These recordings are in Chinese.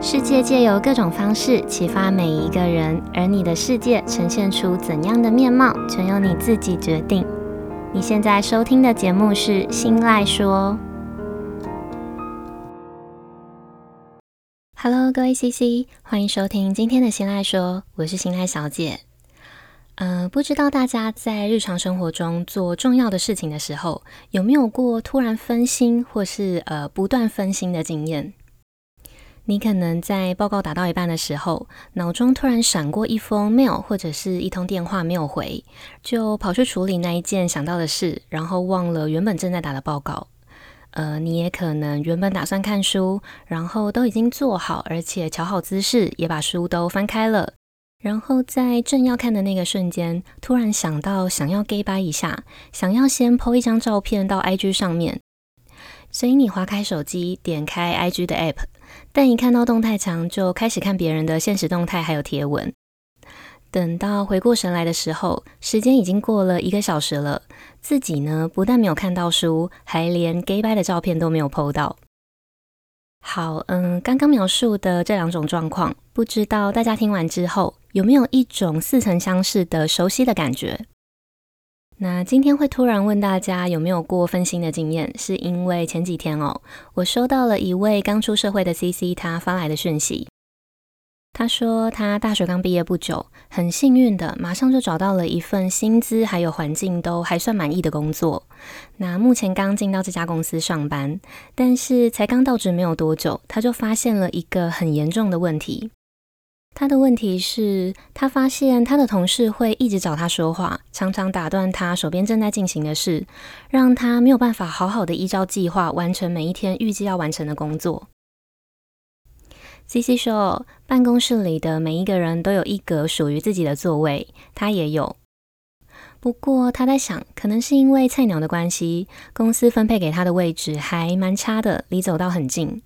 世界借由各种方式启发每一个人，而你的世界呈现出怎样的面貌，全由你自己决定。你现在收听的节目是《心赖说》。Hello，各位 CC，欢迎收听今天的《心赖说》，我是心赖小姐。呃，不知道大家在日常生活中做重要的事情的时候，有没有过突然分心或是呃不断分心的经验？你可能在报告打到一半的时候，脑中突然闪过一封 mail 或者是一通电话没有回，就跑去处理那一件想到的事，然后忘了原本正在打的报告。呃，你也可能原本打算看书，然后都已经做好，而且调好姿势，也把书都翻开了。然后在正要看的那个瞬间，突然想到想要 gay 掰一下，想要先 po 一张照片到 IG 上面，所以你划开手机，点开 IG 的 app，但一看到动态墙，就开始看别人的现实动态还有贴文。等到回过神来的时候，时间已经过了一个小时了，自己呢不但没有看到书，还连 gay 掰的照片都没有 po 到。好，嗯，刚刚描述的这两种状况，不知道大家听完之后有没有一种似曾相识的熟悉的感觉？那今天会突然问大家有没有过分心的经验，是因为前几天哦，我收到了一位刚出社会的 CC 他发来的讯息。他说，他大学刚毕业不久，很幸运的，马上就找到了一份薪资还有环境都还算满意的工作。那目前刚进到这家公司上班，但是才刚到职没有多久，他就发现了一个很严重的问题。他的问题是，他发现他的同事会一直找他说话，常常打断他手边正在进行的事，让他没有办法好好的依照计划完成每一天预计要完成的工作。CC 说，办公室里的每一个人都有一格属于自己的座位，他也有。不过他在想，可能是因为菜鸟的关系，公司分配给他的位置还蛮差的，离走道很近，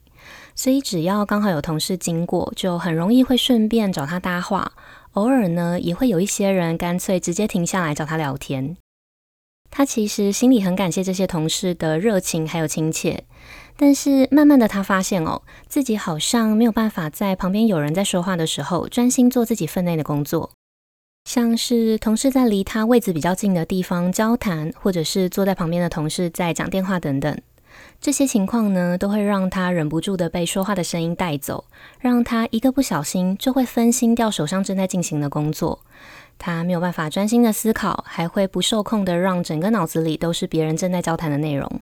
所以只要刚好有同事经过，就很容易会顺便找他搭话。偶尔呢，也会有一些人干脆直接停下来找他聊天。他其实心里很感谢这些同事的热情还有亲切。但是慢慢的，他发现哦，自己好像没有办法在旁边有人在说话的时候专心做自己分内的工作，像是同事在离他位置比较近的地方交谈，或者是坐在旁边的同事在讲电话等等，这些情况呢，都会让他忍不住的被说话的声音带走，让他一个不小心就会分心掉手上正在进行的工作，他没有办法专心的思考，还会不受控的让整个脑子里都是别人正在交谈的内容。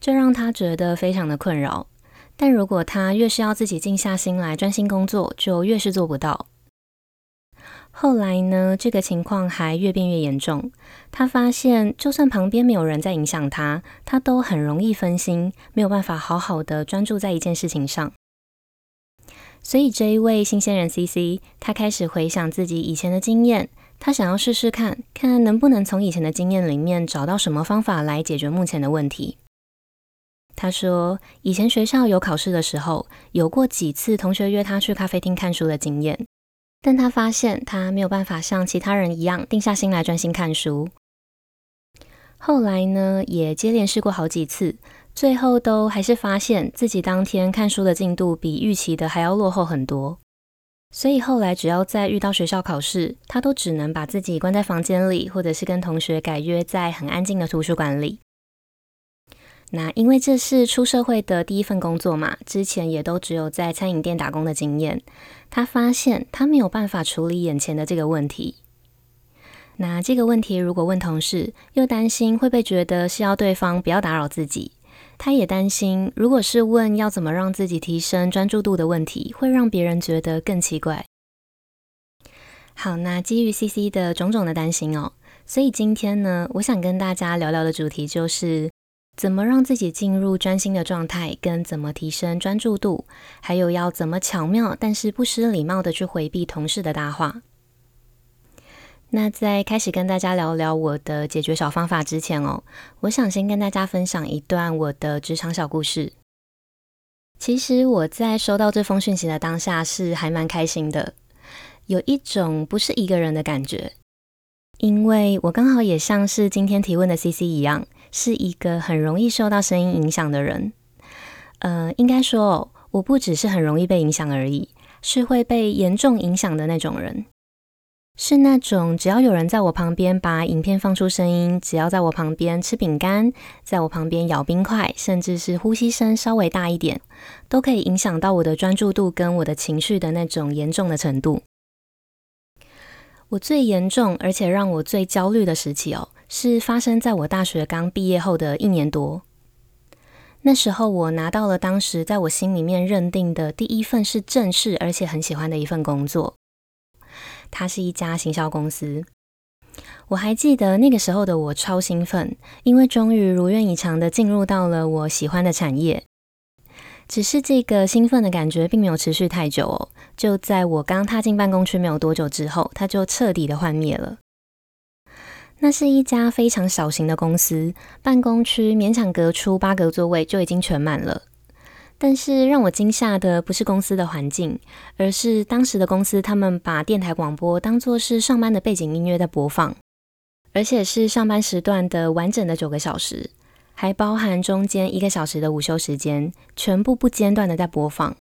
这让他觉得非常的困扰，但如果他越是要自己静下心来专心工作，就越是做不到。后来呢，这个情况还越变越严重。他发现，就算旁边没有人在影响他，他都很容易分心，没有办法好好的专注在一件事情上。所以这一位新鲜人 CC，他开始回想自己以前的经验，他想要试试看，看能不能从以前的经验里面找到什么方法来解决目前的问题。他说，以前学校有考试的时候，有过几次同学约他去咖啡厅看书的经验，但他发现他没有办法像其他人一样定下心来专心看书。后来呢，也接连试过好几次，最后都还是发现自己当天看书的进度比预期的还要落后很多。所以后来只要再遇到学校考试，他都只能把自己关在房间里，或者是跟同学改约在很安静的图书馆里。那因为这是出社会的第一份工作嘛，之前也都只有在餐饮店打工的经验。他发现他没有办法处理眼前的这个问题。那这个问题如果问同事，又担心会被觉得是要对方不要打扰自己。他也担心，如果是问要怎么让自己提升专注度的问题，会让别人觉得更奇怪。好，那基于 CC 的种种的担心哦，所以今天呢，我想跟大家聊聊的主题就是。怎么让自己进入专心的状态，跟怎么提升专注度，还有要怎么巧妙但是不失礼貌的去回避同事的搭话。那在开始跟大家聊聊我的解决小方法之前哦，我想先跟大家分享一段我的职场小故事。其实我在收到这封讯息的当下是还蛮开心的，有一种不是一个人的感觉，因为我刚好也像是今天提问的 CC 一样。是一个很容易受到声音影响的人，呃，应该说，我不只是很容易被影响而已，是会被严重影响的那种人。是那种只要有人在我旁边把影片放出声音，只要在我旁边吃饼干，在我旁边咬冰块，甚至是呼吸声稍微大一点，都可以影响到我的专注度跟我的情绪的那种严重的程度。我最严重而且让我最焦虑的时期哦，是发生在我大学刚毕业后的一年多。那时候我拿到了当时在我心里面认定的第一份是正式而且很喜欢的一份工作。它是一家行销公司，我还记得那个时候的我超兴奋，因为终于如愿以偿的进入到了我喜欢的产业。只是这个兴奋的感觉并没有持续太久哦，就在我刚踏进办公区没有多久之后，它就彻底的幻灭了。那是一家非常小型的公司，办公区勉强隔出八个座位就已经全满了。但是让我惊吓的不是公司的环境，而是当时的公司，他们把电台广播当作是上班的背景音乐在播放，而且是上班时段的完整的九个小时，还包含中间一个小时的午休时间，全部不间断的在播放。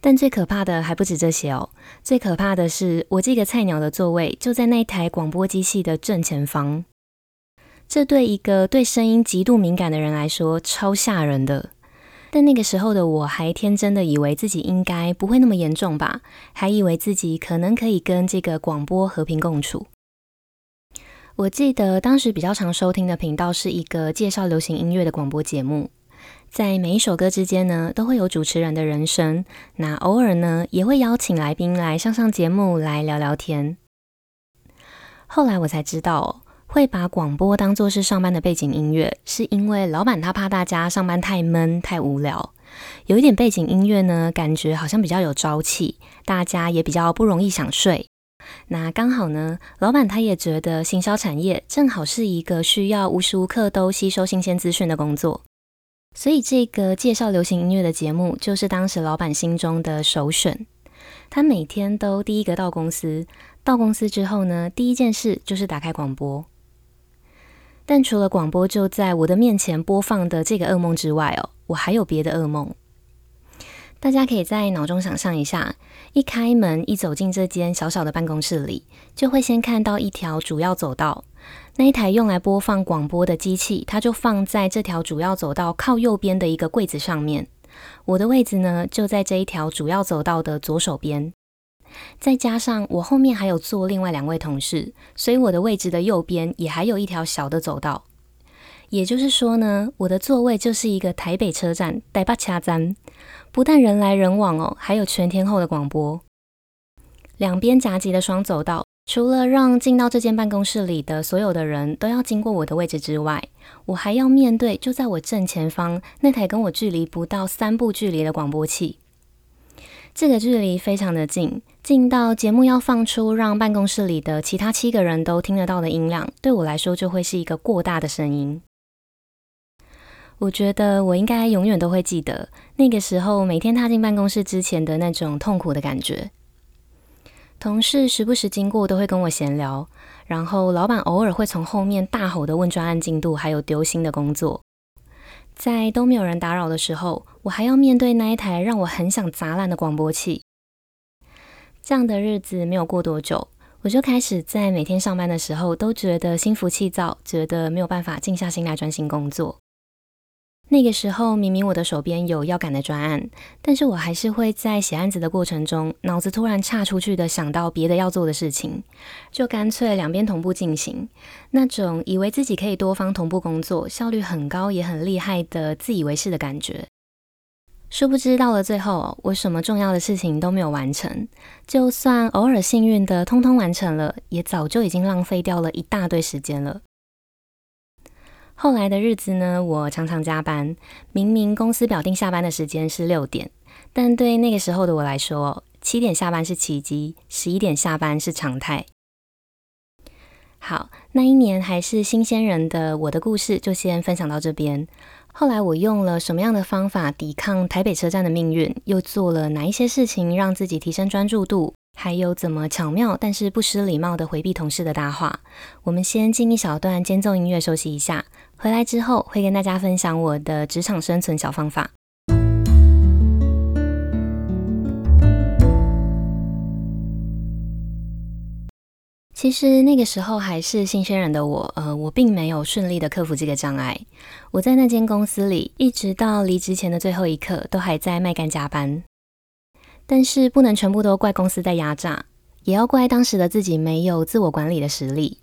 但最可怕的还不止这些哦，最可怕的是我这个菜鸟的座位就在那台广播机器的正前方，这对一个对声音极度敏感的人来说超吓人的。但那个时候的我还天真的以为自己应该不会那么严重吧，还以为自己可能可以跟这个广播和平共处。我记得当时比较常收听的频道是一个介绍流行音乐的广播节目，在每一首歌之间呢，都会有主持人的人声，那偶尔呢也会邀请来宾来上上节目来聊聊天。后来我才知道。会把广播当作是上班的背景音乐，是因为老板他怕大家上班太闷太无聊，有一点背景音乐呢，感觉好像比较有朝气，大家也比较不容易想睡。那刚好呢，老板他也觉得行销产业正好是一个需要无时无刻都吸收新鲜资讯的工作，所以这个介绍流行音乐的节目就是当时老板心中的首选。他每天都第一个到公司，到公司之后呢，第一件事就是打开广播。但除了广播就在我的面前播放的这个噩梦之外哦，我还有别的噩梦。大家可以在脑中想象一下，一开门一走进这间小小的办公室里，就会先看到一条主要走道，那一台用来播放广播的机器，它就放在这条主要走道靠右边的一个柜子上面。我的位置呢，就在这一条主要走道的左手边。再加上我后面还有坐另外两位同事，所以我的位置的右边也还有一条小的走道。也就是说呢，我的座位就是一个台北车站台北车站，不但人来人往哦，还有全天候的广播。两边夹击的双走道，除了让进到这间办公室里的所有的人都要经过我的位置之外，我还要面对就在我正前方那台跟我距离不到三步距离的广播器。这个距离非常的近，近到节目要放出让办公室里的其他七个人都听得到的音量，对我来说就会是一个过大的声音。我觉得我应该永远都会记得那个时候每天踏进办公室之前的那种痛苦的感觉。同事时不时经过都会跟我闲聊，然后老板偶尔会从后面大吼的问专案进度，还有丢新的工作。在都没有人打扰的时候，我还要面对那一台让我很想砸烂的广播器。这样的日子没有过多久，我就开始在每天上班的时候都觉得心浮气躁，觉得没有办法静下心来专心工作。那个时候，明明我的手边有要赶的专案，但是我还是会在写案子的过程中，脑子突然岔出去的想到别的要做的事情，就干脆两边同步进行。那种以为自己可以多方同步工作，效率很高也很厉害的自以为是的感觉。殊不知到了最后，我什么重要的事情都没有完成，就算偶尔幸运的通通完成了，也早就已经浪费掉了一大堆时间了。后来的日子呢，我常常加班。明明公司表定下班的时间是六点，但对那个时候的我来说，七点下班是奇迹，十一点下班是常态。好，那一年还是新鲜人的我的故事就先分享到这边。后来我用了什么样的方法抵抗台北车站的命运？又做了哪一些事情让自己提升专注度？还有怎么巧妙但是不失礼貌的回避同事的搭话。我们先进一小段间奏音乐休息一下，回来之后会跟大家分享我的职场生存小方法。其实那个时候还是新鲜人的我，呃，我并没有顺利的克服这个障碍。我在那间公司里，一直到离职前的最后一刻，都还在卖干加班。但是不能全部都怪公司在压榨，也要怪当时的自己没有自我管理的实力。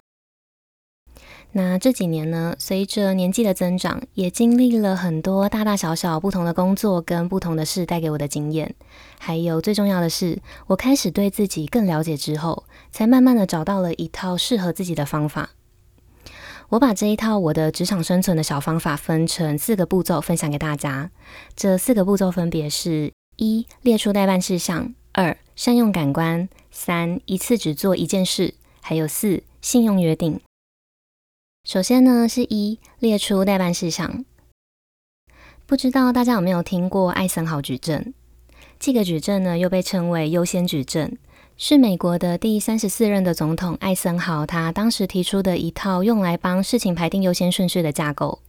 那这几年呢，随着年纪的增长，也经历了很多大大小小不同的工作跟不同的事带给我的经验，还有最重要的是，我开始对自己更了解之后，才慢慢的找到了一套适合自己的方法。我把这一套我的职场生存的小方法分成四个步骤分享给大家。这四个步骤分别是：一、列出待办事项；二、善用感官；三、一次只做一件事；还有四、信用约定。首先呢，是一列出待办事项。不知道大家有没有听过艾森豪矩阵？这个矩阵呢，又被称为优先矩阵，是美国的第三十四任的总统艾森豪他当时提出的一套用来帮事情排定优先顺序的架构。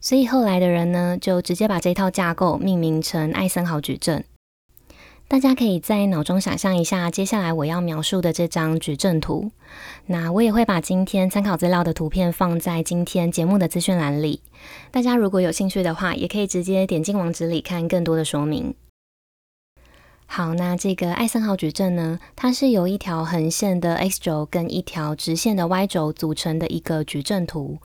所以后来的人呢，就直接把这套架构命名成艾森豪矩阵。大家可以在脑中想象一下，接下来我要描述的这张矩阵图。那我也会把今天参考资料的图片放在今天节目的资讯栏里。大家如果有兴趣的话，也可以直接点进网址里看更多的说明。好，那这个艾森豪矩阵呢，它是由一条横线的 X 轴跟一条直线的 Y 轴组成的一个矩阵图。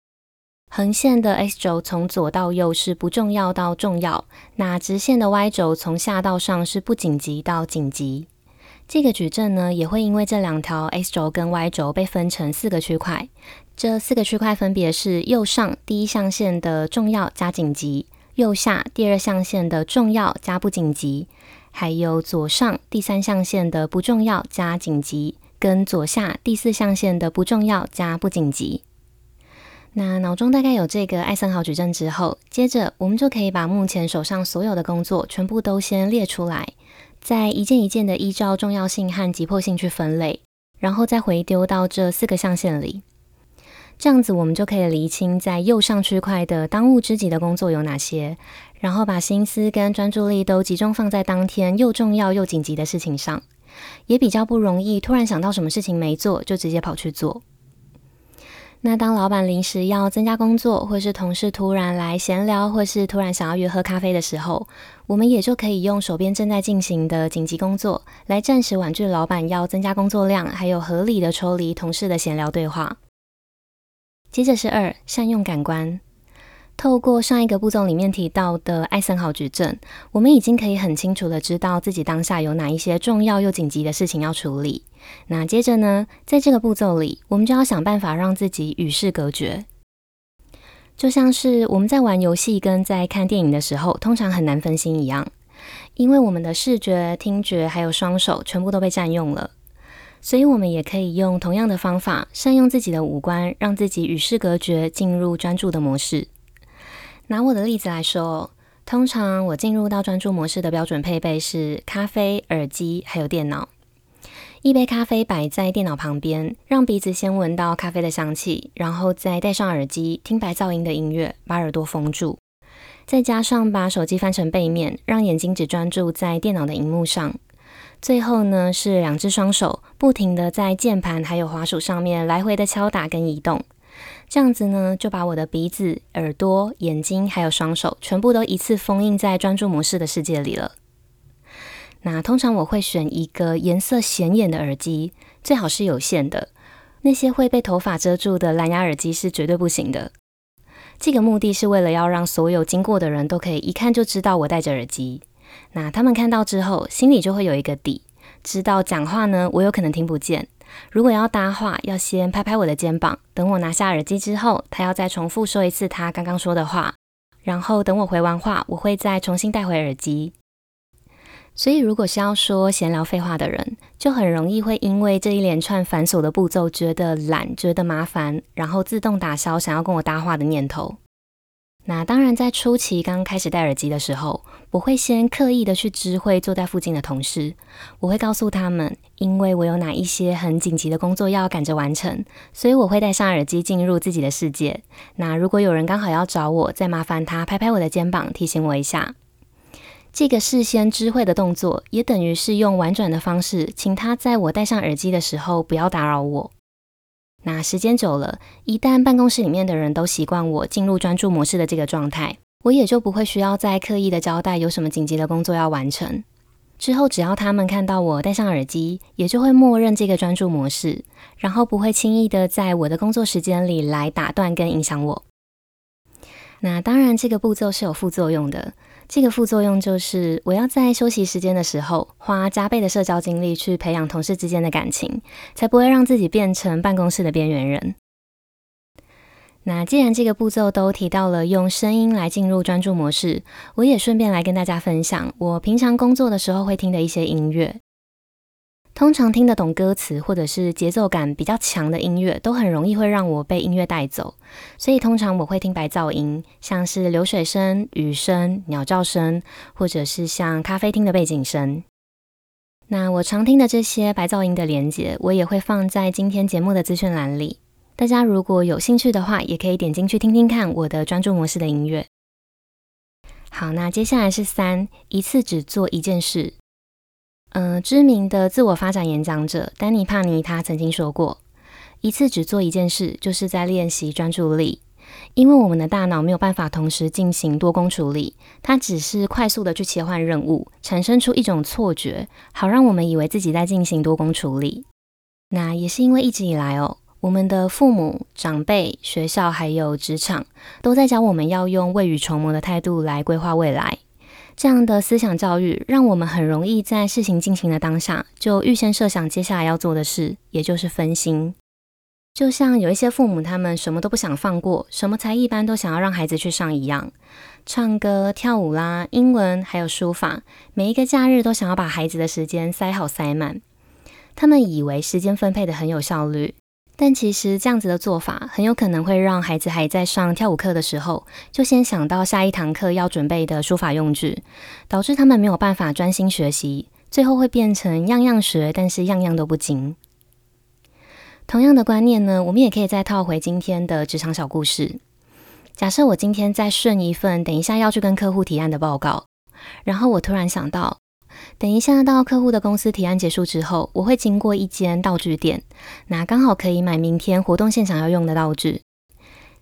横线的 X 轴从左到右是不重要到重要，那直线的 Y 轴从下到上是不紧急到紧急。这个矩阵呢，也会因为这两条 X 轴跟 Y 轴被分成四个区块，这四个区块分别是右上第一象限的重要加紧急，右下第二象限的重要加不紧急，还有左上第三象限的不重要加紧急，跟左下第四象限的不重要加不紧急。那脑中大概有这个艾森豪矩阵之后，接着我们就可以把目前手上所有的工作全部都先列出来，再一件一件的依照重要性和急迫性去分类，然后再回丢到这四个象限里。这样子我们就可以厘清在右上区块的当务之急的工作有哪些，然后把心思跟专注力都集中放在当天又重要又紧急的事情上，也比较不容易突然想到什么事情没做就直接跑去做。那当老板临时要增加工作，或是同事突然来闲聊，或是突然想要约喝咖啡的时候，我们也就可以用手边正在进行的紧急工作来暂时婉拒老板要增加工作量，还有合理的抽离同事的闲聊对话。接着是二，善用感官。透过上一个步骤里面提到的艾森豪矩阵，我们已经可以很清楚的知道自己当下有哪一些重要又紧急的事情要处理。那接着呢，在这个步骤里，我们就要想办法让自己与世隔绝，就像是我们在玩游戏跟在看电影的时候，通常很难分心一样，因为我们的视觉、听觉还有双手全部都被占用了。所以，我们也可以用同样的方法，善用自己的五官，让自己与世隔绝，进入专注的模式。拿我的例子来说，通常我进入到专注模式的标准配备是咖啡、耳机还有电脑。一杯咖啡摆在电脑旁边，让鼻子先闻到咖啡的香气，然后再戴上耳机听白噪音的音乐，把耳朵封住。再加上把手机翻成背面，让眼睛只专注在电脑的荧幕上。最后呢，是两只双手不停地在键盘还有滑鼠上面来回的敲打跟移动。这样子呢，就把我的鼻子、耳朵、眼睛还有双手全部都一次封印在专注模式的世界里了。那通常我会选一个颜色显眼的耳机，最好是有线的。那些会被头发遮住的蓝牙耳机是绝对不行的。这个目的是为了要让所有经过的人都可以一看就知道我戴着耳机。那他们看到之后，心里就会有一个底，知道讲话呢，我有可能听不见。如果要搭话，要先拍拍我的肩膀。等我拿下耳机之后，他要再重复说一次他刚刚说的话。然后等我回完话，我会再重新带回耳机。所以，如果是要说闲聊废话的人，就很容易会因为这一连串繁琐的步骤觉得懒，觉得麻烦，然后自动打消想要跟我搭话的念头。那当然，在初期刚开始戴耳机的时候，我会先刻意的去知会坐在附近的同事，我会告诉他们，因为我有哪一些很紧急的工作要赶着完成，所以我会戴上耳机进入自己的世界。那如果有人刚好要找我，再麻烦他拍拍我的肩膀，提醒我一下。这个事先知会的动作，也等于是用婉转的方式，请他在我戴上耳机的时候不要打扰我。那时间久了，一旦办公室里面的人都习惯我进入专注模式的这个状态，我也就不会需要再刻意的交代有什么紧急的工作要完成。之后，只要他们看到我戴上耳机，也就会默认这个专注模式，然后不会轻易的在我的工作时间里来打断跟影响我。那当然，这个步骤是有副作用的。这个副作用就是，我要在休息时间的时候，花加倍的社交精力去培养同事之间的感情，才不会让自己变成办公室的边缘人。那既然这个步骤都提到了用声音来进入专注模式，我也顺便来跟大家分享我平常工作的时候会听的一些音乐。通常听得懂歌词或者是节奏感比较强的音乐，都很容易会让我被音乐带走。所以通常我会听白噪音，像是流水声、雨声、鸟叫声，或者是像咖啡厅的背景声。那我常听的这些白噪音的连接，我也会放在今天节目的资讯栏里。大家如果有兴趣的话，也可以点进去听听看我的专注模式的音乐。好，那接下来是三，一次只做一件事。嗯、知名的自我发展演讲者丹尼帕尼他曾经说过，一次只做一件事，就是在练习专注力。因为我们的大脑没有办法同时进行多工处理，它只是快速的去切换任务，产生出一种错觉，好让我们以为自己在进行多工处理。那也是因为一直以来哦，我们的父母、长辈、学校还有职场，都在教我们要用未雨绸缪的态度来规划未来。这样的思想教育，让我们很容易在事情进行的当下，就预先设想接下来要做的事，也就是分心。就像有一些父母，他们什么都不想放过，什么才艺班都想要让孩子去上一样，唱歌、跳舞啦，英文还有书法，每一个假日都想要把孩子的时间塞好塞满。他们以为时间分配得很有效率。但其实这样子的做法，很有可能会让孩子还在上跳舞课的时候，就先想到下一堂课要准备的书法用具，导致他们没有办法专心学习，最后会变成样样学，但是样样都不精。同样的观念呢，我们也可以再套回今天的职场小故事。假设我今天在顺一份等一下要去跟客户提案的报告，然后我突然想到，等一下到客户的公司提案结束之后，我会经过一间道具店，那刚好可以买明天活动现场要用的道具。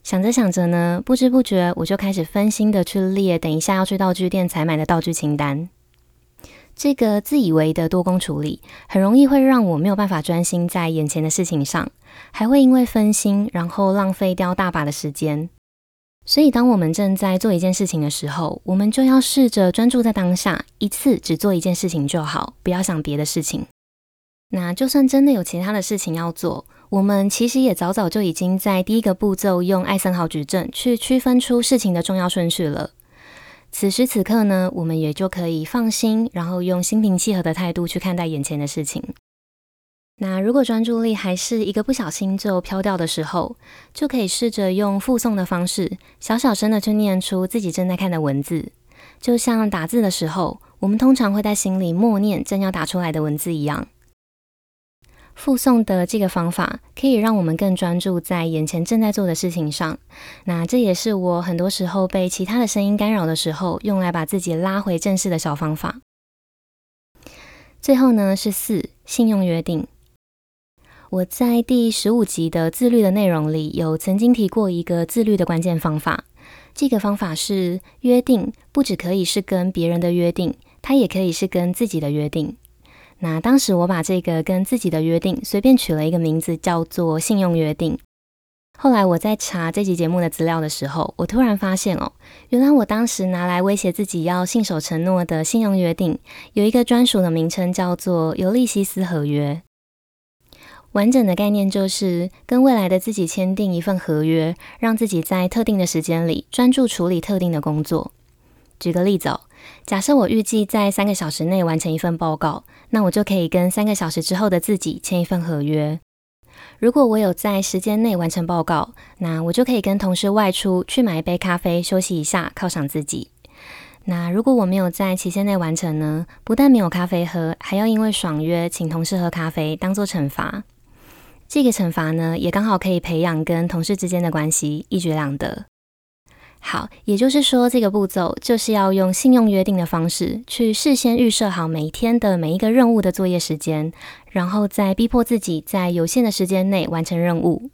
想着想着呢，不知不觉我就开始分心的去列等一下要去道具店采买的道具清单。这个自以为的多工处理，很容易会让我没有办法专心在眼前的事情上，还会因为分心，然后浪费掉大把的时间。所以，当我们正在做一件事情的时候，我们就要试着专注在当下，一次只做一件事情就好，不要想别的事情。那就算真的有其他的事情要做，我们其实也早早就已经在第一个步骤用艾森豪矩阵去区分出事情的重要顺序了。此时此刻呢，我们也就可以放心，然后用心平气和的态度去看待眼前的事情。那如果专注力还是一个不小心就飘掉的时候，就可以试着用复诵的方式，小小声的去念出自己正在看的文字，就像打字的时候，我们通常会在心里默念正要打出来的文字一样。复诵的这个方法可以让我们更专注在眼前正在做的事情上。那这也是我很多时候被其他的声音干扰的时候，用来把自己拉回正视的小方法。最后呢，是四，信用约定。我在第十五集的自律的内容里，有曾经提过一个自律的关键方法。这个方法是约定，不只可以是跟别人的约定，它也可以是跟自己的约定。那当时我把这个跟自己的约定随便取了一个名字，叫做信用约定。后来我在查这集节目的资料的时候，我突然发现哦，原来我当时拿来威胁自己要信守承诺的信用约定，有一个专属的名称，叫做尤利西斯合约。完整的概念就是跟未来的自己签订一份合约，让自己在特定的时间里专注处理特定的工作。举个例子哦，假设我预计在三个小时内完成一份报告，那我就可以跟三个小时之后的自己签一份合约。如果我有在时间内完成报告，那我就可以跟同事外出去买一杯咖啡休息一下，犒赏自己。那如果我没有在期限内完成呢？不但没有咖啡喝，还要因为爽约请同事喝咖啡，当做惩罚。这个惩罚呢，也刚好可以培养跟同事之间的关系，一举两得。好，也就是说，这个步骤就是要用信用约定的方式，去事先预设好每一天的每一个任务的作业时间，然后再逼迫自己在有限的时间内完成任务。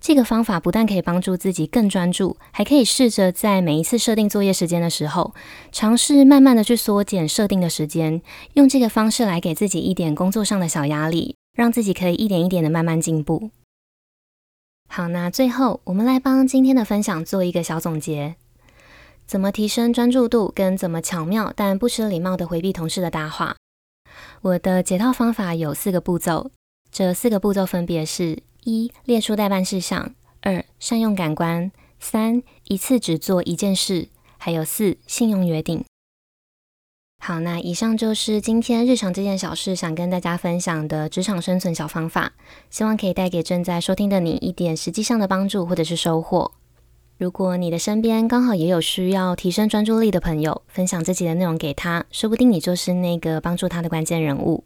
这个方法不但可以帮助自己更专注，还可以试着在每一次设定作业时间的时候，尝试慢慢的去缩减设定的时间，用这个方式来给自己一点工作上的小压力，让自己可以一点一点的慢慢进步。好，那最后我们来帮今天的分享做一个小总结：怎么提升专注度，跟怎么巧妙但不失礼貌的回避同事的搭话。我的解套方法有四个步骤，这四个步骤分别是：一、列出待办事项；二、善用感官；三、一次只做一件事；还有四、信用约定。好，那以上就是今天日常这件小事想跟大家分享的职场生存小方法，希望可以带给正在收听的你一点实际上的帮助或者是收获。如果你的身边刚好也有需要提升专注力的朋友，分享自己的内容给他，说不定你就是那个帮助他的关键人物。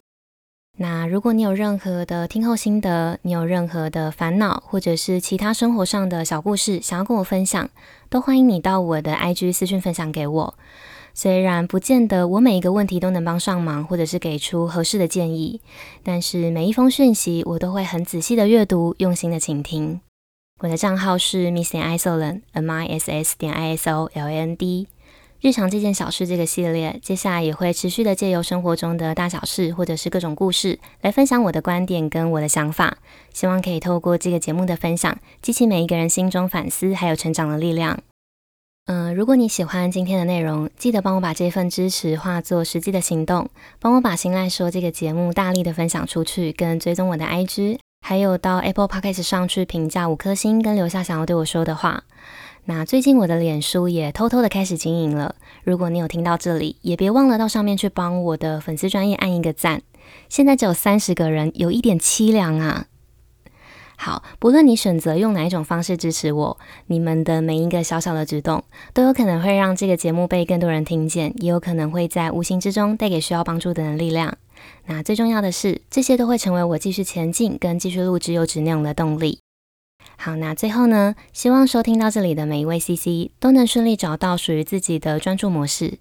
那如果你有任何的听后心得，你有任何的烦恼，或者是其他生活上的小故事想要跟我分享，都欢迎你到我的 IG 私讯分享给我。虽然不见得我每一个问题都能帮上忙，或者是给出合适的建议，但是每一封讯息我都会很仔细的阅读，用心的倾听。我的账号是 Miss 点 Isoland，M I S S 点 I S O L A N D。日常这件小事这个系列，接下来也会持续的借由生活中的大小事，或者是各种故事，来分享我的观点跟我的想法。希望可以透过这个节目的分享，激起每一个人心中反思还有成长的力量。嗯、如果你喜欢今天的内容，记得帮我把这份支持化作实际的行动，帮我把心赖说这个节目大力的分享出去，跟追踪我的 IG，还有到 Apple Podcast 上去评价五颗星，跟留下想要对我说的话。那最近我的脸书也偷偷的开始经营了，如果你有听到这里，也别忘了到上面去帮我的粉丝专业按一个赞。现在只有三十个人，有一点凄凉啊。好，不论你选择用哪一种方式支持我，你们的每一个小小的举动，都有可能会让这个节目被更多人听见，也有可能会在无形之中带给需要帮助的人力量。那最重要的是，这些都会成为我继续前进跟继续录制优质内容的动力。好，那最后呢，希望收听到这里的每一位 CC 都能顺利找到属于自己的专注模式。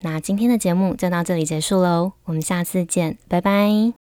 那今天的节目就到这里结束喽，我们下次见，拜拜。